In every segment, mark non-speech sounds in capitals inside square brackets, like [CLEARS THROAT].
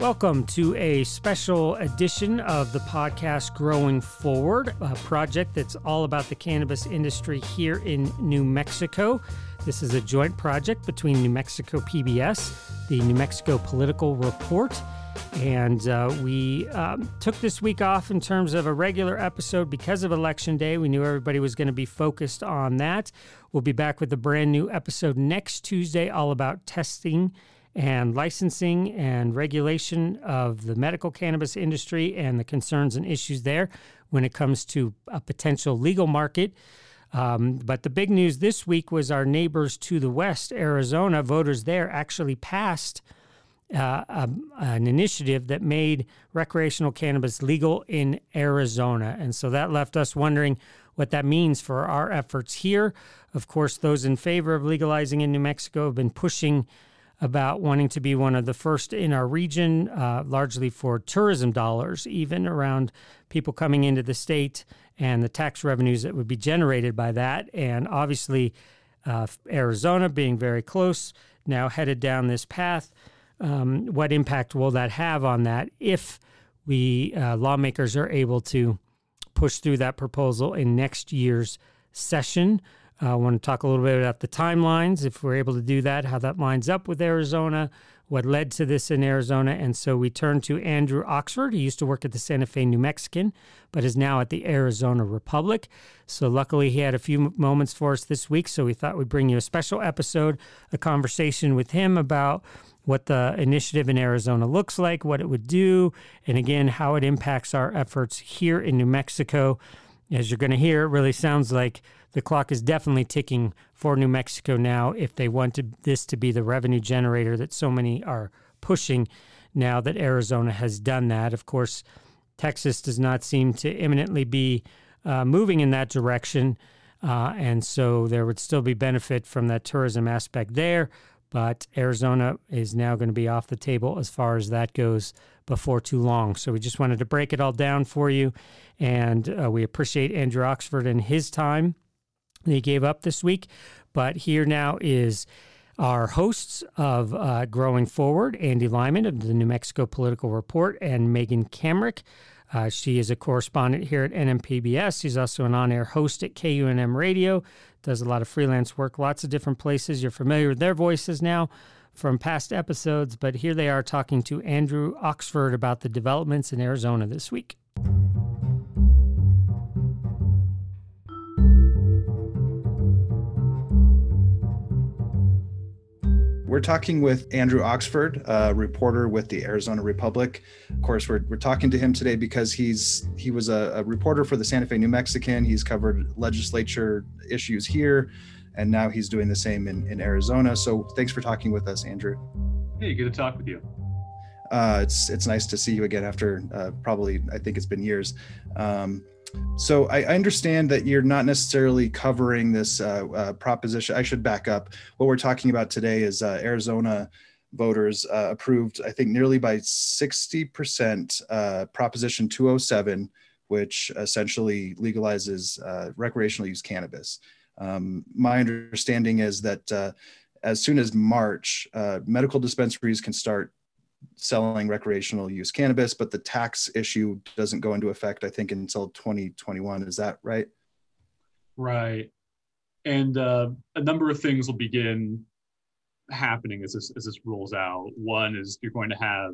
Welcome to a special edition of the podcast Growing Forward, a project that's all about the cannabis industry here in New Mexico. This is a joint project between New Mexico PBS, the New Mexico Political Report, and uh, we um, took this week off in terms of a regular episode because of Election Day. We knew everybody was going to be focused on that. We'll be back with a brand new episode next Tuesday, all about testing and licensing and regulation of the medical cannabis industry and the concerns and issues there when it comes to a potential legal market. Um, but the big news this week was our neighbors to the west, Arizona, voters there actually passed uh, um, an initiative that made recreational cannabis legal in Arizona. And so that left us wondering what that means for our efforts here. Of course, those in favor of legalizing in New Mexico have been pushing about wanting to be one of the first in our region, uh, largely for tourism dollars, even around people coming into the state and the tax revenues that would be generated by that. And obviously, uh, Arizona being very close, now headed down this path. Um, what impact will that have on that if we uh, lawmakers are able to push through that proposal in next year's session? Uh, I want to talk a little bit about the timelines, if we're able to do that, how that lines up with Arizona, what led to this in Arizona. And so we turn to Andrew Oxford. He used to work at the Santa Fe New Mexican, but is now at the Arizona Republic. So luckily, he had a few moments for us this week. So we thought we'd bring you a special episode, a conversation with him about what the initiative in Arizona looks like, what it would do, and again, how it impacts our efforts here in New Mexico. As you're going to hear, it really sounds like the clock is definitely ticking for New Mexico now if they want to, this to be the revenue generator that so many are pushing now that Arizona has done that. Of course, Texas does not seem to imminently be uh, moving in that direction. Uh, and so there would still be benefit from that tourism aspect there. But Arizona is now going to be off the table as far as that goes before too long. So we just wanted to break it all down for you. And uh, we appreciate Andrew Oxford and his time they gave up this week. But here now is our hosts of uh, Growing Forward, Andy Lyman of the New Mexico Political Report, and Megan Kamerick. Uh, she is a correspondent here at NMPBS. She's also an on air host at KUNM Radio, does a lot of freelance work, lots of different places. You're familiar with their voices now from past episodes, but here they are talking to Andrew Oxford about the developments in Arizona this week. We're talking with Andrew Oxford, a reporter with the Arizona Republic. Of course, we're, we're talking to him today because he's he was a, a reporter for the Santa Fe New Mexican. He's covered legislature issues here, and now he's doing the same in, in Arizona. So thanks for talking with us, Andrew. Hey, good to talk with you. Uh, it's it's nice to see you again after uh, probably I think it's been years. Um, so I, understand that you're not necessarily covering this uh, uh, proposition. I should back up. What we're talking about today is uh, Arizona voters uh, approved, I think, nearly by 60% uh, Proposition 207, which essentially legalizes uh, recreational use cannabis. Um, my understanding is that as soon as March, medical dispensaries can start selling recreational use cannabis, but the tax issue doesn't go into effect, I think, until 2021. Is that right? Right. And uh, a number of things will begin happening as this, as this rolls out. One is you're going to have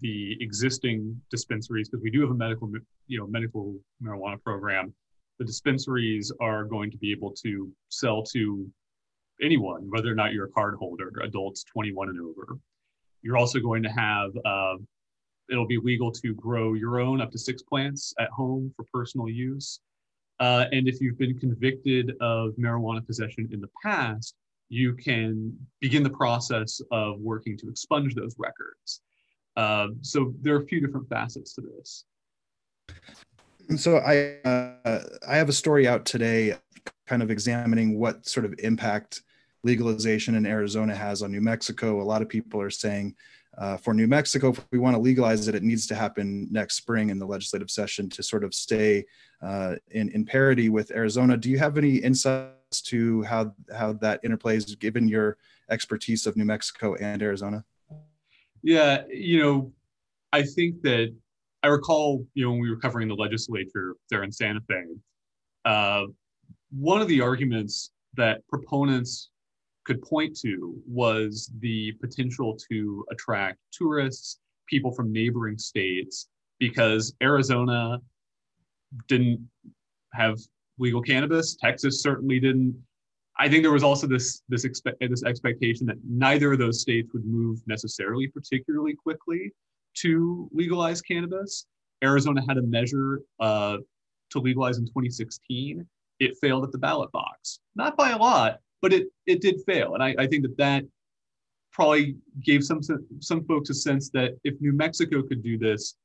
the existing dispensaries, because we do have a medical, you know, medical marijuana program. The dispensaries are going to be able to sell to anyone, whether or not you're a card holder, adults 21 and over. You're also going to have, uh, it'll be legal to grow your own up to six plants at home for personal use. Uh, and if you've been convicted of marijuana possession in the past, you can begin the process of working to expunge those records. Uh, so there are a few different facets to this. So I uh, I have a story out today, kind of examining what sort of impact legalization in Arizona has on New Mexico. A lot of people are saying uh, for New Mexico, if we want to legalize it, it needs to happen next spring in the legislative session to sort of stay uh, in, in parity with Arizona. Do you have any insights to how, how that interplays given your expertise of New Mexico and Arizona? Yeah, you know, I think that I recall, you know, when we were covering the legislature there in Santa Fe, uh, one of the arguments that proponents could point to was the potential to attract tourists, people from neighboring states, because Arizona didn't have legal cannabis. Texas certainly didn't. I think there was also this this expect this expectation that neither of those states would move necessarily particularly quickly to legalize cannabis. Arizona had a measure uh, to legalize in 2016. It failed at the ballot box, not by a lot, but it it did fail. And I, I think that that probably gave some some folks a sense that if New Mexico could do this,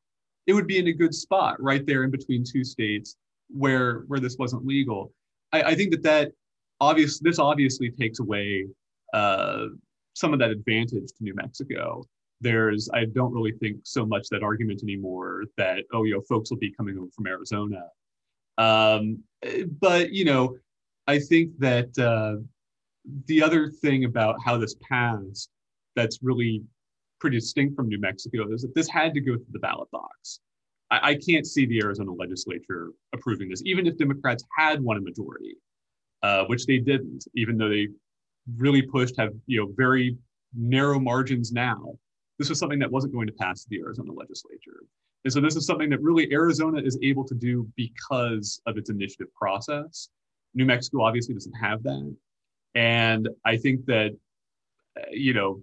it would be in a good spot right there in between two states where where this wasn't legal. I, I think that that obvious this obviously takes away uh, some of that advantage to New Mexico. There's I don't really think so much that argument anymore that oh you know folks will be coming over from Arizona, um, but you know I think that uh, the other thing about how this passed that's really pretty distinct from New Mexico is that this had to go through the ballot box. I, I can't see the Arizona legislature approving this, even if Democrats had won a majority, uh, which they didn't, even though they really pushed, have you know very narrow margins now. This was something that wasn't going to pass the Arizona legislature. And so this is something that really Arizona is able to do because of its initiative process. New Mexico obviously doesn't have that. And I think that, you know,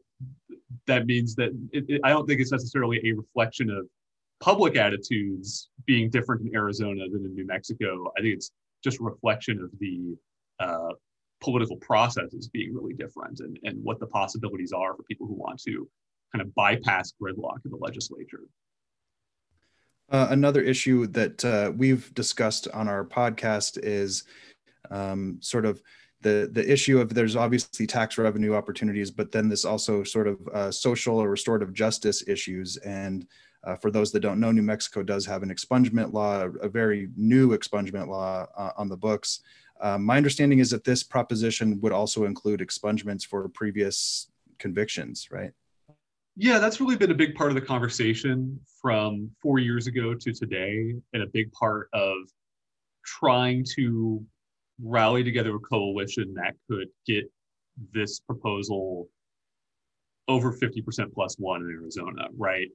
that means that it, it, I don't think it's necessarily a reflection of public attitudes being different in Arizona than in New Mexico. I think it's just reflection of the uh, political processes being really different and, and what the possibilities are for people who want to kind of bypass gridlock in the legislature. Uh, another issue that uh, we've discussed on our podcast is um, sort of the the issue of there's obviously tax revenue opportunities, but then this also sort of uh, social or restorative justice issues. And uh, for those that don't know, New Mexico does have an expungement law, a very new expungement law uh, on the books. Um, my understanding is that this proposition would also include expungements for previous convictions, right? Yeah, that's really been a big part of the conversation from four years ago to today, and a big part of trying to rally together a coalition that could get this proposal over 50% plus one in Arizona, right?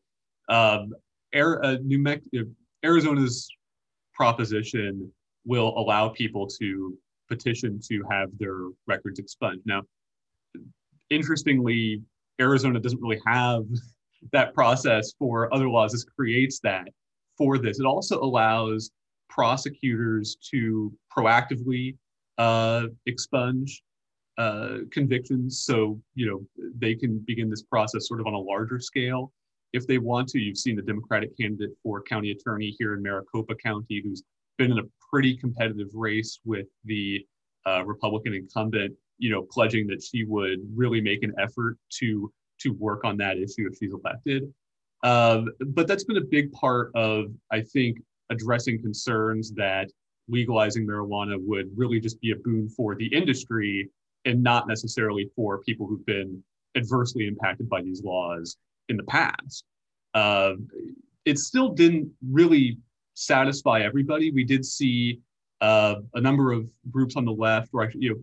Um, Air, uh, New Mexico, Arizona's proposition will allow people to petition to have their records expunged. Now, interestingly, Arizona doesn't really have [LAUGHS] that process for other laws. This creates that for this. It also allows prosecutors to proactively uh, expunge uh, convictions. So, you know, they can begin this process sort of on a larger scale if they want to. You've seen the Democratic candidate for county attorney here in Maricopa County who's been in a pretty competitive race with the uh, Republican incumbent, you know, pledging that she would really make an effort to to work on that issue if she's elected. Um, but that's been a big part of, I think, addressing concerns that legalizing marijuana would really just be a boon for the industry and not necessarily for people who've been adversely impacted by these laws in the past. Uh, it still didn't really satisfy everybody. We did see uh, a number of groups on the left, or actually, you know,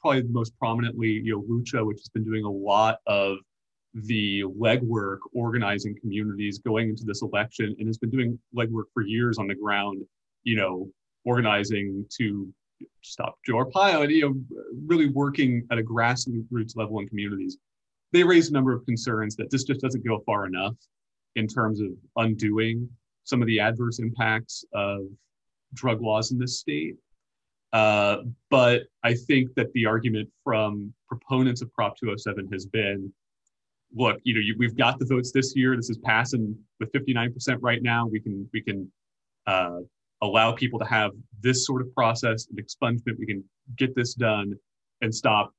probably most prominently, you know, Lucha, which has been doing a lot of the legwork organizing communities going into this election and has been doing legwork for years on the ground, you know, organizing to stop Joe Arpaio and you know really working at a grassroots level in communities. They raised a number of concerns that this just doesn't go far enough in terms of undoing some of the adverse impacts of drug laws in this state. Uh, but I think that the argument from proponents of Prop 207 has been, look, you know, you, we've got the votes this year. This is passing with 59% right now. We can we can uh, allow people to have this sort of process and expungement. We can get this done and stop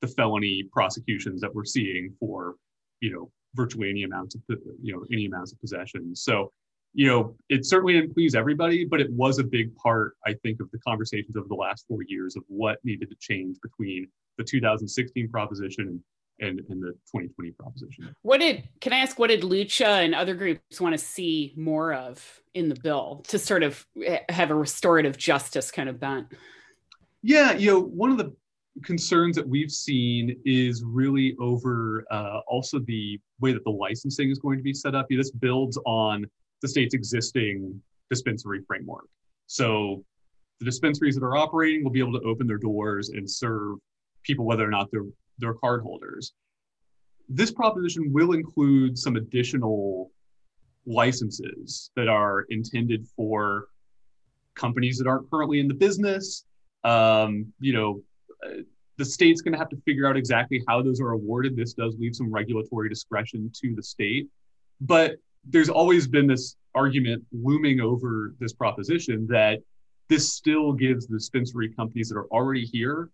the felony prosecutions that we're seeing for, you know, virtually any amounts of, you know, any amounts of possession. So, you know, it certainly didn't please everybody, but it was a big part, I think, of the conversations over the last four years of what needed to change between the 2016 proposition in, in the 2020 proposition. What did can I ask? What did Lucha and other groups want to see more of in the bill to sort of eh, have a restorative justice kind of bent? Yeah, you know, one of the concerns that we've seen is really over uh, also the way that the licensing is going to be set up. This builds on the state's existing dispensary framework. So the dispensaries that are operating will be able to open their doors and serve people whether or not they're they're card holders. This proposition will include some additional licenses that are intended for companies that aren't currently in the business. Um, you know, uh, the state's going to have to figure out exactly how those are awarded. This does leave some regulatory discretion to the state, but there's always been this argument looming over this proposition that this still gives the dispensary companies that are already here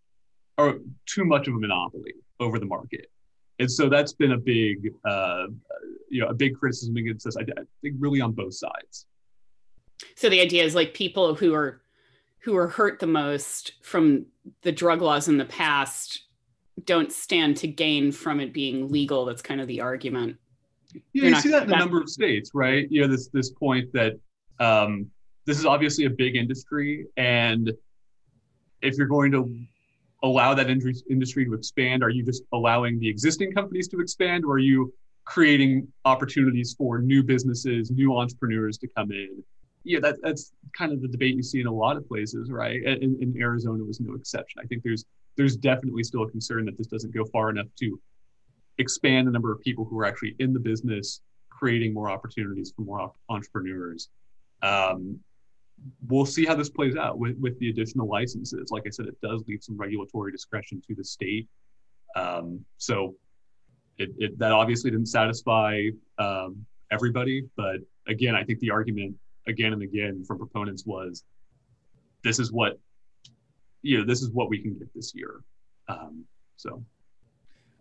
are too much of a monopoly over the market. And so that's been a big, uh, you know, a big criticism against this. I, I think really on both sides. So the idea is like people who are who are hurt the most from the drug laws in the past don't stand to gain from it being legal. That's kind of the argument. Yeah, you see that in a number of states, right? You know, this this point that um, this is obviously a big industry, and if you're going to allow that industry to expand, are you just allowing the existing companies to expand, or are you creating opportunities for new businesses, new entrepreneurs to come in? Yeah, that, that's kind of the debate you see in a lot of places, right? And, Arizona was no exception. I think there's there's definitely still a concern that this doesn't go far enough to expand the number of people who are actually in the business, creating more opportunities for more entrepreneurs. Um, we'll see how this plays out with, with the additional licenses. Like I said, it does leave some regulatory discretion to the state. Um, so it, it, that obviously didn't satisfy um, everybody. But again, I think the argument again and again from proponents was this is what, you know, this is what we can get this year. Um, so.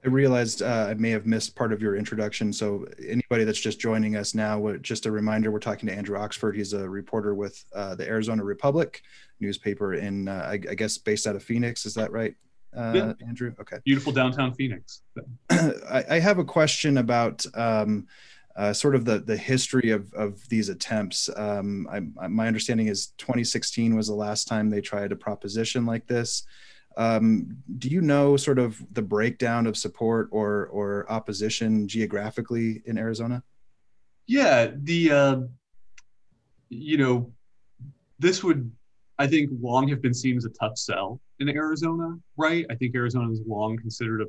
I realized uh, I may have missed part of your introduction. So anybody that's just joining us now, just a reminder, we're talking to Andrew Oxford. He's a reporter with uh, the Arizona Republic newspaper in, uh, I, I, guess, based out of Phoenix. Is that right, uh, yeah. Andrew? Okay. Beautiful downtown Phoenix. [CLEARS THROAT] I, I, have a question about um, uh, sort of the, the history of, of these attempts. Um, I, my understanding is 2016 was the last time they tried a proposition like this. Um, do you know sort of the breakdown of support or or opposition geographically in Arizona? Yeah, the uh, you know this would I think long have been seen as a tough sell in Arizona, right? I think Arizona is long considered a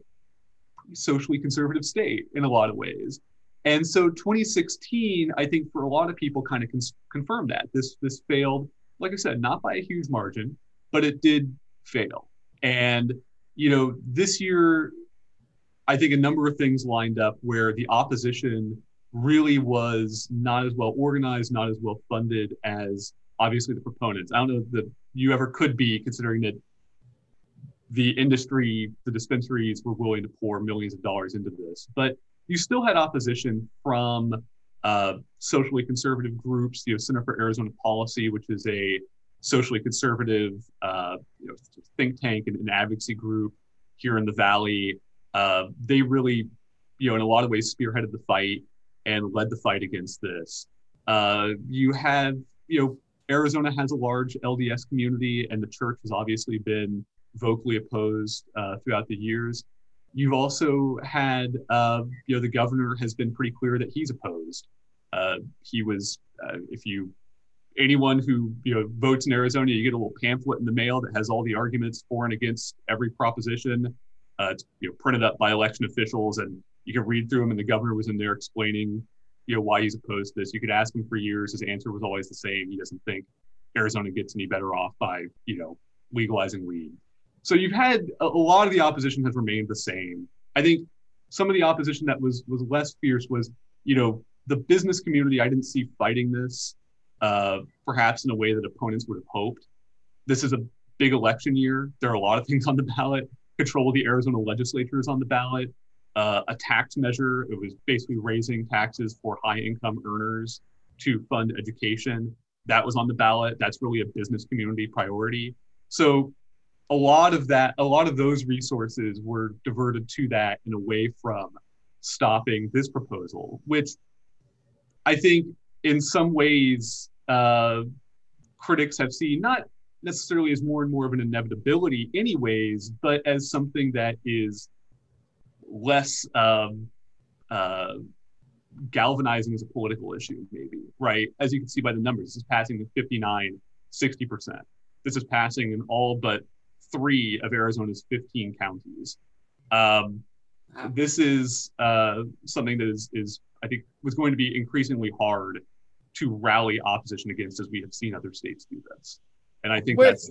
socially conservative state in a lot of ways. And so 2016, I think for a lot of people kind of cons- confirmed that this this failed, like I said, not by a huge margin, but it did fail. And, you know, this year, I think a number of things lined up where the opposition really was not as well organized, not as well funded as obviously the proponents. I don't know that you ever could be considering that the industry, the dispensaries were willing to pour millions of dollars into this. But you still had opposition from uh, socially conservative groups, you know, Center for Arizona Policy, which is a socially conservative uh, you know, think tank and, and, advocacy group here in the valley. Uh, they really, you know, in a lot of ways, spearheaded the fight and led the fight against this. Uh, you have, you know, Arizona has a large LDS community, and the church has obviously been vocally opposed uh, throughout the years. You've also had, uh, you know, the governor has been pretty clear that he's opposed. Uh, he was, if you anyone who you know votes in Arizona, you get a little pamphlet in the mail that has all the arguments for and against every proposition. Uh, it's you know, printed up by election officials, and you can read through them. And the governor was in there explaining, you know, why he's opposed to this. You could ask him for years; his answer was always the same. He doesn't think Arizona gets any better off by you know legalizing weed. So you've had a, a lot of the opposition has remained the same. I think some of the opposition that was was less fierce was, you know, the business community. I didn't see fighting this uh, perhaps in a way that opponents would have hoped. This is a big election year. There are a lot of things on the ballot. Control of the Arizona legislature is on the ballot. Uh, a tax measure, it was basically raising taxes for high income earners to fund education. That was on the ballot. That's really a business community priority. So a lot of that, a lot of those resources were diverted to that and away from stopping this proposal, which I think in some ways uh, critics have seen not necessarily as more and more of an inevitability, anyways, but as something that is less um, uh, galvanizing as a political issue, maybe, right? As you can see by the numbers, this is passing with 59, 60%. This is passing in all but three of Arizona's 15 counties. Um, this is uh, something that is, is, I think, was going to be increasingly hard to rally opposition against as we have seen other states do this. And I think that's,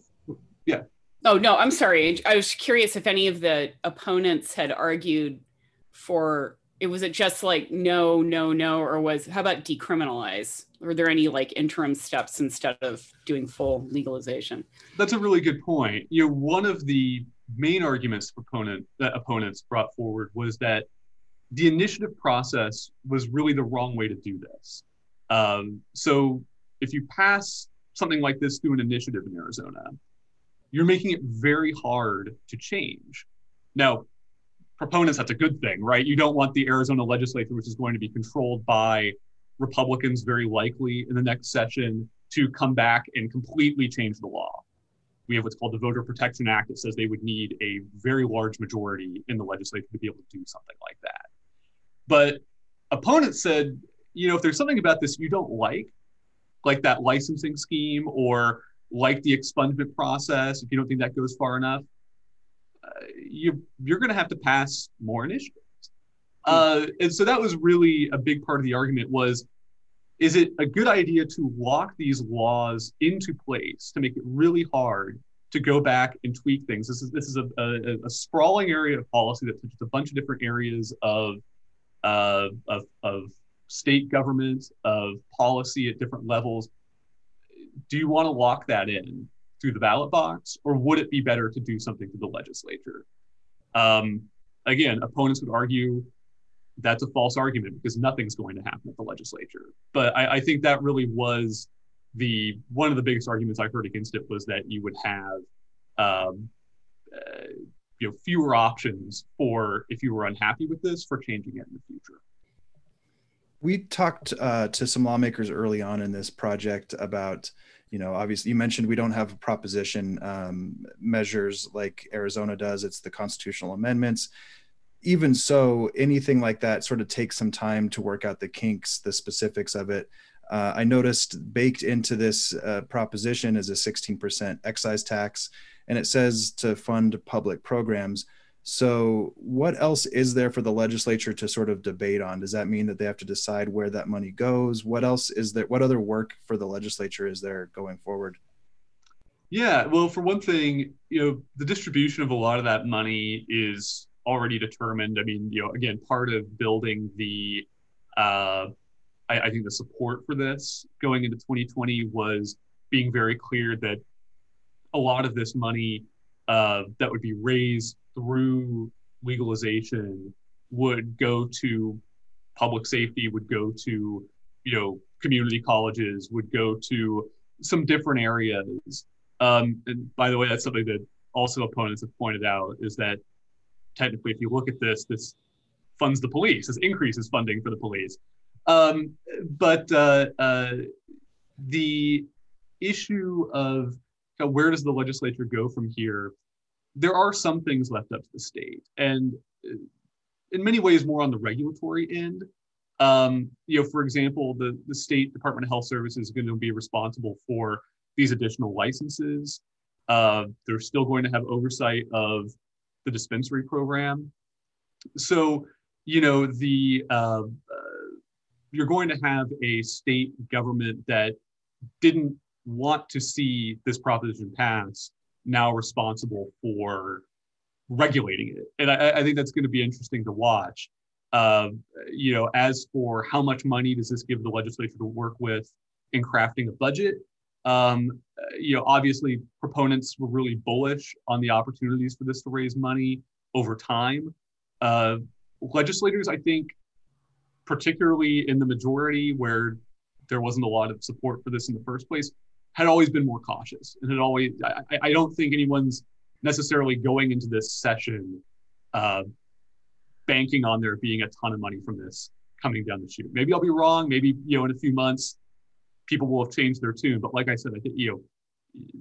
yeah. Oh, no, I'm sorry. I was curious if any of the opponents had argued for it was it just like no no no or was how about decriminalize were there any like interim steps instead of doing full legalization that's a really good point you know one of the main arguments proponent that opponents brought forward was that the initiative process was really the wrong way to do this um, so if you pass something like this through an initiative in arizona you're making it very hard to change now proponents, that's a good thing, right? You don't want the Arizona legislature, which is going to be controlled by Republicans very likely in the next session, to come back and completely change the law. We have what's called the Voter Protection Act. that says they would need a very large majority in the legislature to be able to do something like that. But opponents said, you know, if there's something about this you don't like, like that licensing scheme or like the expungement process, if you don't think that goes far enough, you you're going to have to pass more initiatives. Hmm. Uh, and so that was really a big part of the argument was is it a good idea to lock these laws into place to make it really hard to go back and tweak things this is this is a, a, a sprawling area of policy that touches a bunch of different areas of uh, of, of state government of policy at different levels do you want to lock that in through the ballot box, or would it be better to do something through the legislature? Um, again, opponents would argue that's a false argument because nothing's going to happen at the legislature. But I, I think that really was the one of the biggest arguments I heard against it was that you would have um, uh, you know fewer options for if you were unhappy with this for changing it in the future. We talked uh, to some lawmakers early on in this project about you know, obviously you mentioned we don't have proposition um, measures like Arizona does. It's the constitutional amendments. Even so, anything like that sort of takes some time to work out the kinks, the specifics of it. Uh, I noticed baked into this uh, proposition is a 16% excise tax, and it says to fund public programs. So, what else is there for the legislature to sort of debate on? Does that mean that they have to decide where that money goes? What else is there? What other work for the legislature is there going forward? Yeah, well, for one thing, you know, the distribution of a lot of that money is already determined. I mean, you know, again, part of building the, uh, I, I think the support for this going into 2020 was being very clear that a lot of this money uh, that would be raised through legalization would go to public safety, would go to you know community colleges, would go to some different areas. Um, and by the way, that's something that also opponents have pointed out is that technically, if you look at this, this funds the police. This increases funding for the police. Um, but uh, uh, the issue of where does the legislature go from here there are some things left up to the state, and uh, in many ways more on the regulatory end. Um, you know, for example, the the state Department of Health Services is going to be responsible for these additional licenses. Uh, they're still going to have oversight of the dispensary program. So, you know, the uh, uh, you're going to have a state government that didn't want to see this proposition pass now responsible for regulating it. And I, I think that's going to be interesting to watch. Uh, you know, as for how much money does this give the legislature to work with in crafting a budget? Um, you know, obviously proponents were really bullish on the opportunities for this to raise money over time. Uh, legislators, I think, particularly in the majority where there wasn't a lot of support for this in the first place, had always been more cautious and had always I, I don't think anyone's necessarily going into this session uh, banking on there being a ton of money from this coming down the chute. Maybe I'll be wrong. Maybe you know in a few months people will have changed their tune. But like I said, I think you know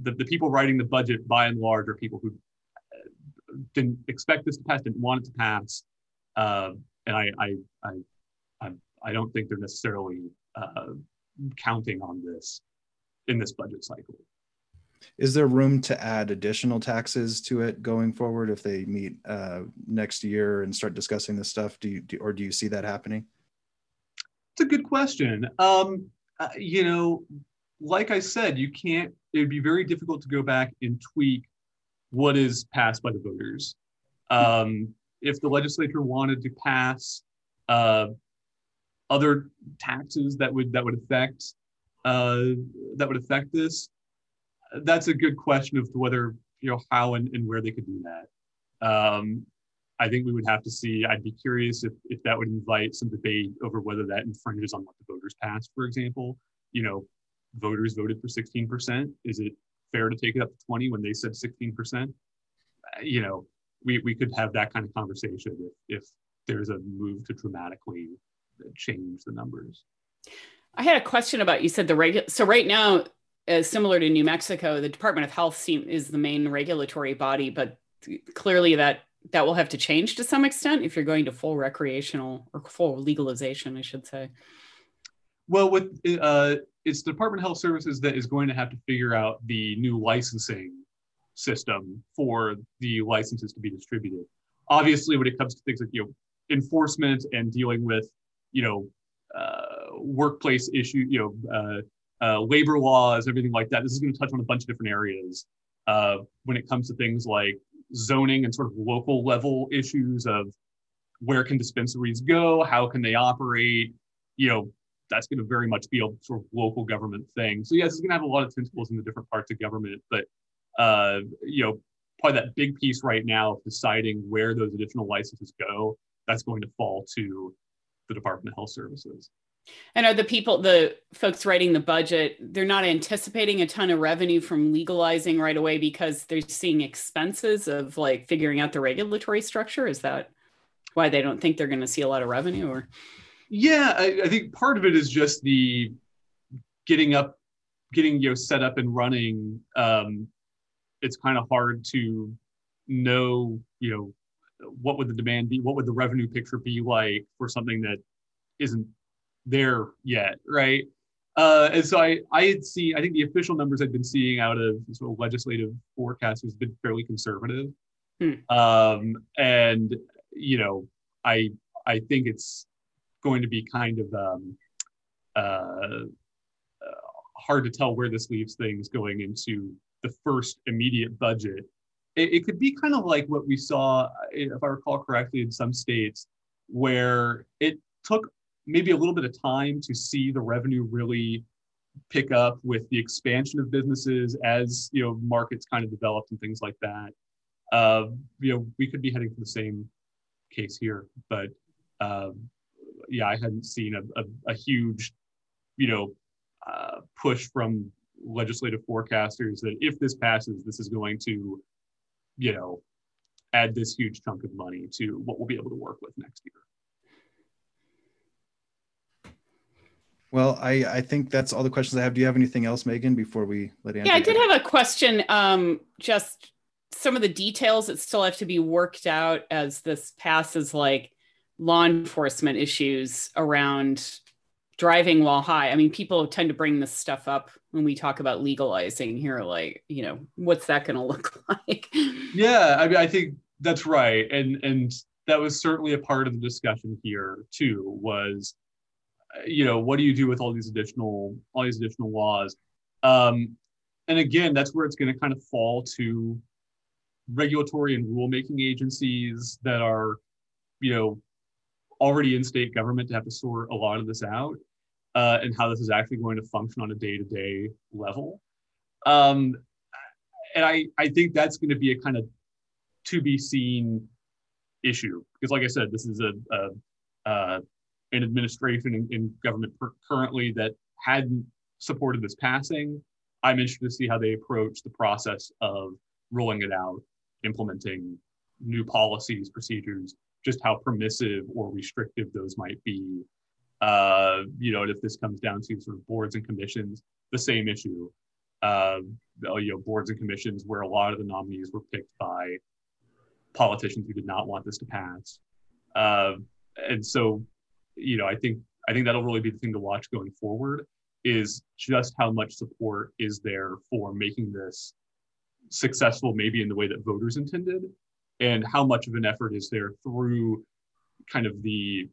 the, the people writing the budget by and large are people who uh, didn't expect this to pass, didn't want it to pass, uh, and I I I I, I don't think they're necessarily uh, counting on this in this budget cycle. Is there room to add additional taxes to it going forward if they meet uh, next year and start discussing this stuff? Do you do, or do you see that happening? It's a good question. Um, uh, you know, like I said, you can't. It would be very difficult to go back and tweak what is passed by the voters. Um, if the legislature wanted to pass uh, other taxes that would that would affect uh, that would affect this, that's a good question of whether you know how and, and where they could do that. Um, I think we would have to see. I'd be curious if if that would invite some debate over whether that infringes on what the voters passed. For example, you know, voters voted for 16%. Is it fair to take it up to 20 when they said 16%? You know, we we could have that kind of conversation if if there's a move to dramatically change the numbers. I had a question about you said the regular. So right now, as similar to New Mexico, the Department of Health seem, is the main regulatory body, but clearly that that will have to change to some extent if you're going to full recreational or full legalization, I should say. Well, with uh, it's the Department of Health Services that is going to have to figure out the new licensing system for the licenses to be distributed. Obviously, when it comes to things like you know enforcement and dealing with you know uh, workplace issue, you know uh, uh, labor laws, everything like that. This is going to touch on a bunch of different areas uh, when it comes to things like zoning and sort of local level issues of where can dispensaries go, how can they operate. You know, that's going to very much be a sort of local government thing. So yes, it's going to have a lot of tentacles in the different parts of government, but uh, you know, probably that big piece right now of deciding where those additional licenses go, that's going to fall to the Department of Health Services. And are the people, the folks writing the budget, they're not anticipating a ton of revenue from legalizing right away because they're seeing expenses of like figuring out the regulatory structure? Is that why they don't think they're going to see a lot of revenue or? Yeah, I, I think part of it is just the getting up, getting you know set up and running. Um, it's kind of hard to know, you know, what would the demand be, what would the revenue picture be like for something that isn't there yet, right? Uh, and so I, I had seen, I think the official numbers I'd been seeing out of sort of legislative forecasts has been fairly conservative. Hmm. Um, and, you know, I, I think it's going to be kind of um, uh, uh, hard to tell where this leaves things going into the first immediate budget. It, it could be kind of like what we saw, if I recall correctly, in some states where it took maybe a little bit of time to see the revenue really pick up with the expansion of businesses as you know markets kind of developed and things like that. Uh, you know, we could be heading for the same case here, but um, yeah, I hadn't seen a, a, a huge, you know, uh, push from legislative forecasters that if this passes, this is going to, you know, add this huge chunk of money to what we'll be able to work with next year. Well, I, I think that's all the questions I have. Do you have anything else, Megan, before we let Andrew? Yeah, I did have a question. Um, just some of the details that still have to be worked out as this passes, like law enforcement issues around driving while high. I mean, people tend to bring this stuff up when we talk about legalizing here, like, you know, what's that going [LAUGHS] to look like? Yeah, I mean, I think that's right. And, and that was certainly a part of the discussion here too, was you know, what do you do with all these additional all these additional laws? Um, and again, that's where it's going to kind of fall to regulatory and rulemaking agencies that are, you know, already in state government to have to sort a lot of this out uh, and how this is actually going to function on a day-to-day level. Um, and I, I think that's going to be a kind of to be seen issue because, like I said, this is a, a, a an administration in, in government per- currently that hadn't supported this passing. I'm interested to see how they approach the process of rolling it out implementing new policies, procedures, just how permissive or restrictive those might be. Uh, you know, and if this comes down to sort of boards and commissions, the same issue. Uh, you know, boards and commissions where a lot of the nominees were picked by politicians who did not want this to pass. Uh, and so, you know, I think I think that'll really be the thing to watch going forward is just how much support is there for making this successful, maybe in the way that voters intended, and how much of an effort is there through kind of the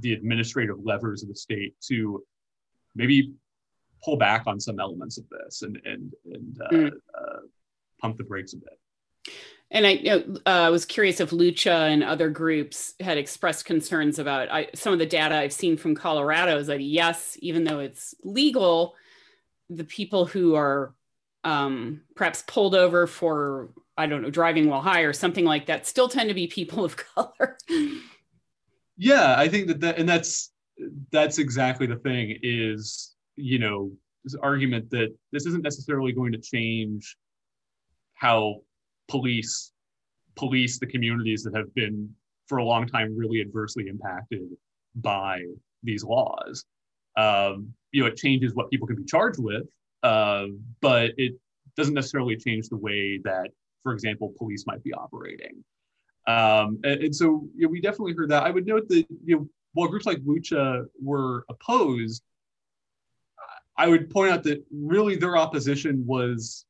the administrative levers of the state to maybe pull back on some elements of this and and and uh, mm. uh, pump the brakes a bit. And I uh, was curious if Lucha and other groups had expressed concerns about I, some of the data I've seen from Colorado is that yes, even though it's legal, the people who are um, perhaps pulled over for I don't know driving while high or something like that still tend to be people [LAUGHS] of color. yeah, I think that that and that's that's exactly the thing is you know this argument that this isn't necessarily going to change how police police the communities that have been for a long time really adversely impacted by these laws. Um, you know, it changes what people can be charged with, uh, but it doesn't necessarily change the way that, for example, police might be operating. Um, and, and, so you know, we definitely heard that. I would note that you know, while groups like Lucha were opposed, I would point out that really their opposition was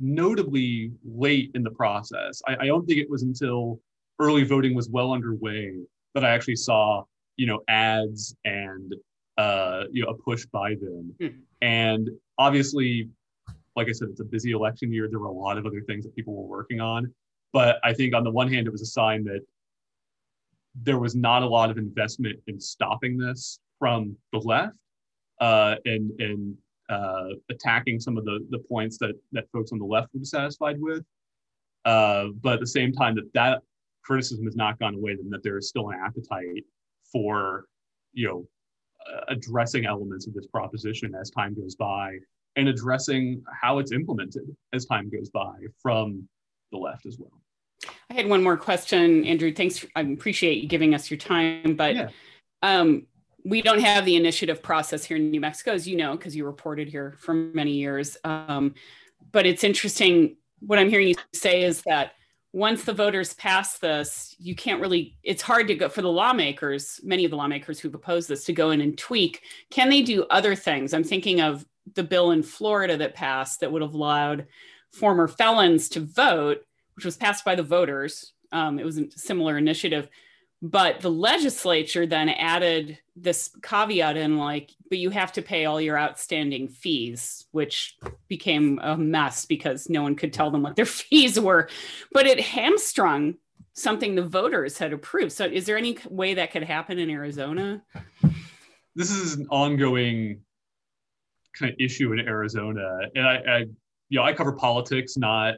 notably late in the process. I, I, don't think it was until early voting was well underway that I actually saw, you know, ads and uh, you know a push by them. Mm. And obviously, like I said, it's a busy election year. There were a lot of other things that people were working on, but I think on the one hand, it was a sign that there was not a lot of investment in stopping this from the left, uh, and and uh, attacking some of the, the points that, that folks on the left were dissatisfied with. Uh, but at the same time, that that criticism has not gone away, then that there is still an appetite for, you know, addressing elements of this proposition as time goes by and addressing how it's implemented as time goes by from the left as well. I had one more question, Andrew. Thanks. For, I appreciate you giving us your time, but yeah. um, we don't have the initiative process here in New Mexico, as you know, because you reported here for many years. Um, but it's interesting. What I'm hearing you say is that once the voters pass this, you can't really, it's hard to go for the lawmakers, many of the lawmakers who've opposed this, to go in and tweak. Can they do other things? I'm thinking of the bill in Florida that passed that would have allowed former felons to vote, which was passed by the voters. Um, it was a similar initiative but the legislature then added this caveat in like but you have to pay all your outstanding fees which became a mess because no one could tell them what their [LAUGHS] fees were. But it hamstrung something the voters had approved. So is there any way that could happen in arizona? This is an ongoing kind of issue in arizona. And i, I you know i cover politics not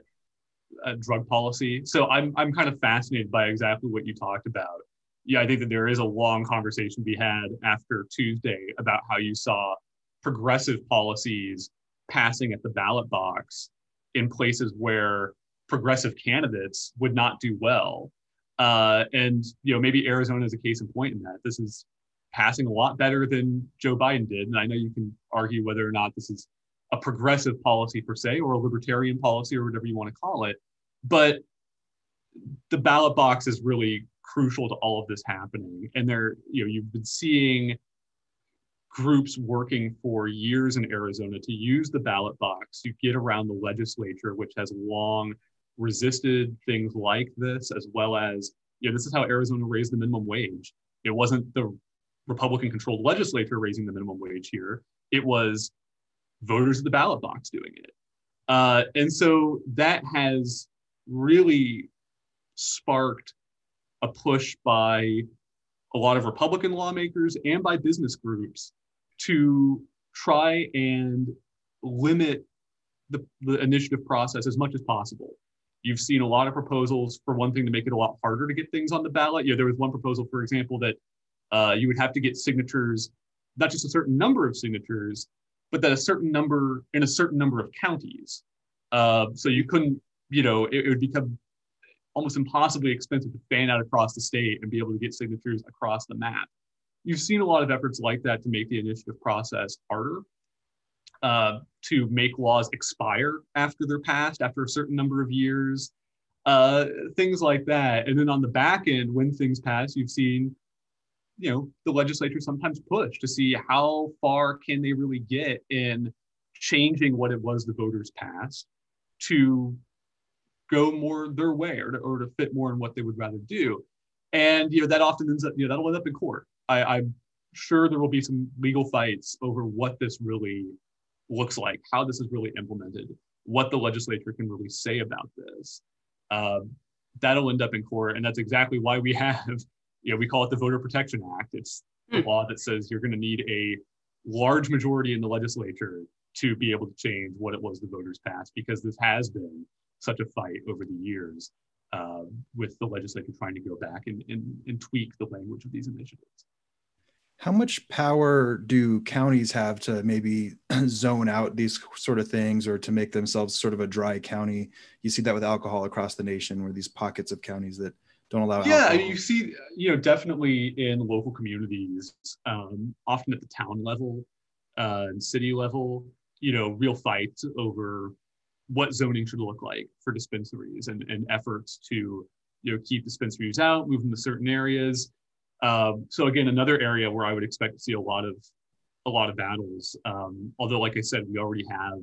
uh, drug policy. So i'm i'm kind of fascinated by exactly what you talked about yeah, I think that there is a long conversation to be had after Tuesday about how you saw progressive policies passing at the ballot box in places where progressive candidates would not do well. Uh, and you know, maybe Arizona is a case in point in that this is passing a lot better than Joe Biden did. And I know you can argue whether or not this is a progressive policy per se or a libertarian policy or whatever you want to call it. But the ballot box is really crucial to all of this happening. And there, you know, you've been seeing groups working for years in Arizona to use the ballot box to get around the legislature, which has long resisted things like this, as well as, you know, this is how Arizona raised the minimum wage. It wasn't the Republican controlled legislature raising the minimum wage here, it was voters at the ballot box doing it. Uh, and so that has really sparked a push by a lot of Republican lawmakers and by business groups to try and limit the, the initiative process as much as possible. You've seen a lot of proposals for one thing to make it a lot harder to get things on the ballot. You know, there was one proposal, for example, that uh, you would have to get signatures, not just a certain number of signatures, but that a certain number in a certain number of counties. Uh, so you couldn't, you know, it, it would become almost impossibly expensive to fan out across the state and be able to get signatures across the map. You've seen a lot of efforts like that to make the initiative process harder, uh, to make laws expire after they're passed after a certain number of years, uh, things like that. And then on the back end, when things pass, you've seen, you know, the legislature sometimes push to see how far can they really get in changing what it was the voters passed to go more their way or to, or to fit more in what they would rather do. And you know that often ends up you know that'll end up in court. I, I'm sure there will be some legal fights over what this really looks like, how this is really implemented, what the legislature can really say about this. Um, that'll end up in court, and that's exactly why we have [LAUGHS] you know we call it the Voter Protection Act. It's the hmm. law that says you're going to need a large majority in the legislature to be able to change what it was the voters passed because this has been such a fight over the years uh, with the legislature trying to go back and, and, and tweak the language of these initiatives. How much power do counties have to maybe [CLEARS THROAT] zone out these sort of things or to make themselves sort of a dry county? You see that with alcohol across the nation, where these pockets of counties that don't allow. Yeah, alcohol. you see, you know, definitely in local communities, um, often at the town level uh, and city level, you know, real fights over what zoning should look like for dispensaries and, and efforts to you know keep dispensaries out, move them to certain areas. Um, so again, another area where I would expect to see a lot of a lot of battles. Um, although, like I said, we already have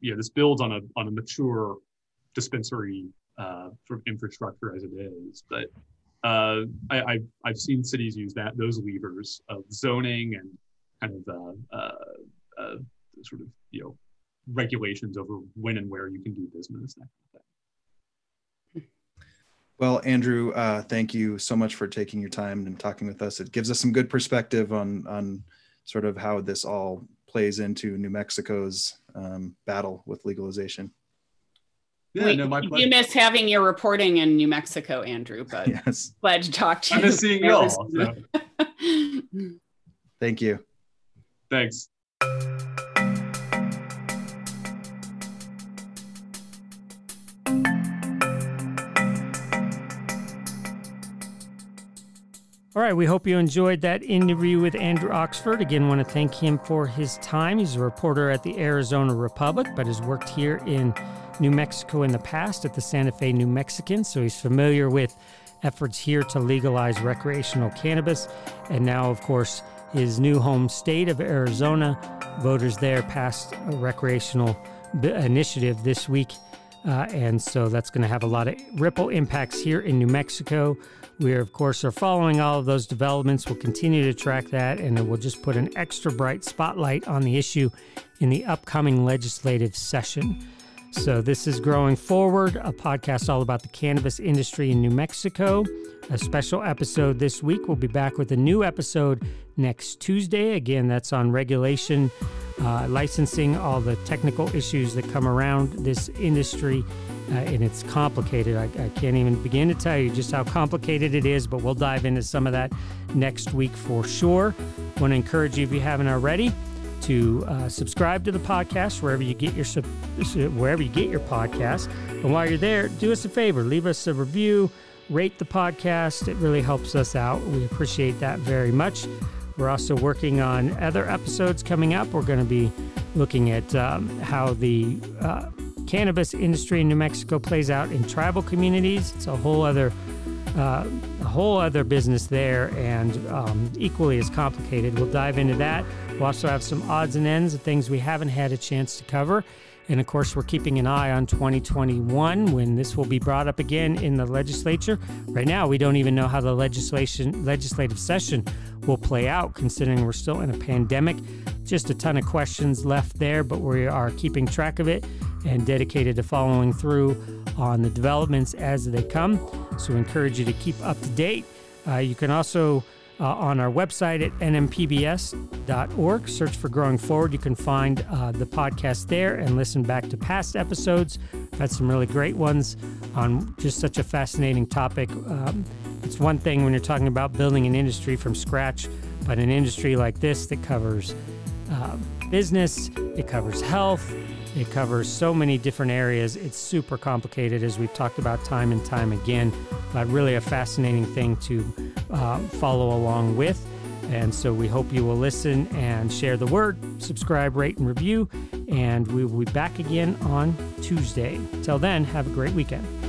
you know this builds on a on a mature dispensary uh, sort of infrastructure as it is. But uh, I, I I've seen cities use that those levers of zoning and kind of uh, uh, uh sort of you know regulations over when and where you can do business. Well, Andrew, uh, thank you so much for taking your time and talking with us. It gives us some good perspective on on sort of how this all plays into New Mexico's um, battle with legalization. Yeah, Wait, no, my pleasure. You miss having your reporting in New Mexico, Andrew, but [LAUGHS] yes. glad to talk to you. I'm seeing y'all. So. [LAUGHS] Thank you. Thanks. All right, we hope you enjoyed that interview with Andrew Oxford. Again, want to thank him for his time. He's a reporter at the Arizona Republic, but has worked here in New Mexico in the past at the Santa Fe New Mexican, so he's familiar with efforts here to legalize recreational cannabis. And now, of course, his new home state of Arizona, voters there passed a recreational initiative this week. Uh, and so that's going to have a lot of ripple impacts here in New Mexico. We, are, of course, are following all of those developments. We'll continue to track that, and we'll just put an extra bright spotlight on the issue in the upcoming legislative session. So, this is Growing Forward, a podcast all about the cannabis industry in New Mexico. A special episode this week. We'll be back with a new episode next Tuesday. Again, that's on regulation, uh, licensing, all the technical issues that come around this industry uh, and it's complicated. I, I, can't even begin to tell you just how complicated it is, but we'll dive into some of that next week for sure. Want to encourage you, if you haven't already, to uh, subscribe to the podcast wherever you get your wherever you get your podcast. And while you're there, do us a favor, leave us a review, rate the podcast. It really helps us out. We appreciate that very much. We're also working on other episodes coming up. We're going to be looking at um, how the uh, cannabis industry in New Mexico plays out in tribal communities. It's a whole other uh, a whole other business there and um, equally as complicated. We'll dive into that. We'll also have some odds and ends of things we haven't had a chance to cover. And of course, we're keeping an eye on 2021 when this will be brought up again in the legislature. Right now, we don't even know how the legislation legislative session will play out, considering we're still in a pandemic. Just a ton of questions left there, but we are keeping track of it and dedicated to following through on the developments as they come. So, we encourage you to keep up to date. Uh, you can also uh, on our website at nmpbs.org. Search for Growing Forward. You can find uh, the podcast there and listen back to past episodes. I've had some really great ones on just such a fascinating topic. Um, it's one thing when you're talking about building an industry from scratch, but an industry like this that covers uh, business, it covers health, It covers so many different areas. It's super complicated, as we've talked about time and time again, but really a fascinating thing to uh, follow along with. And so we hope you will listen and share the word, subscribe, rate, and review. And we will be back again on Tuesday. Till then, have a great weekend.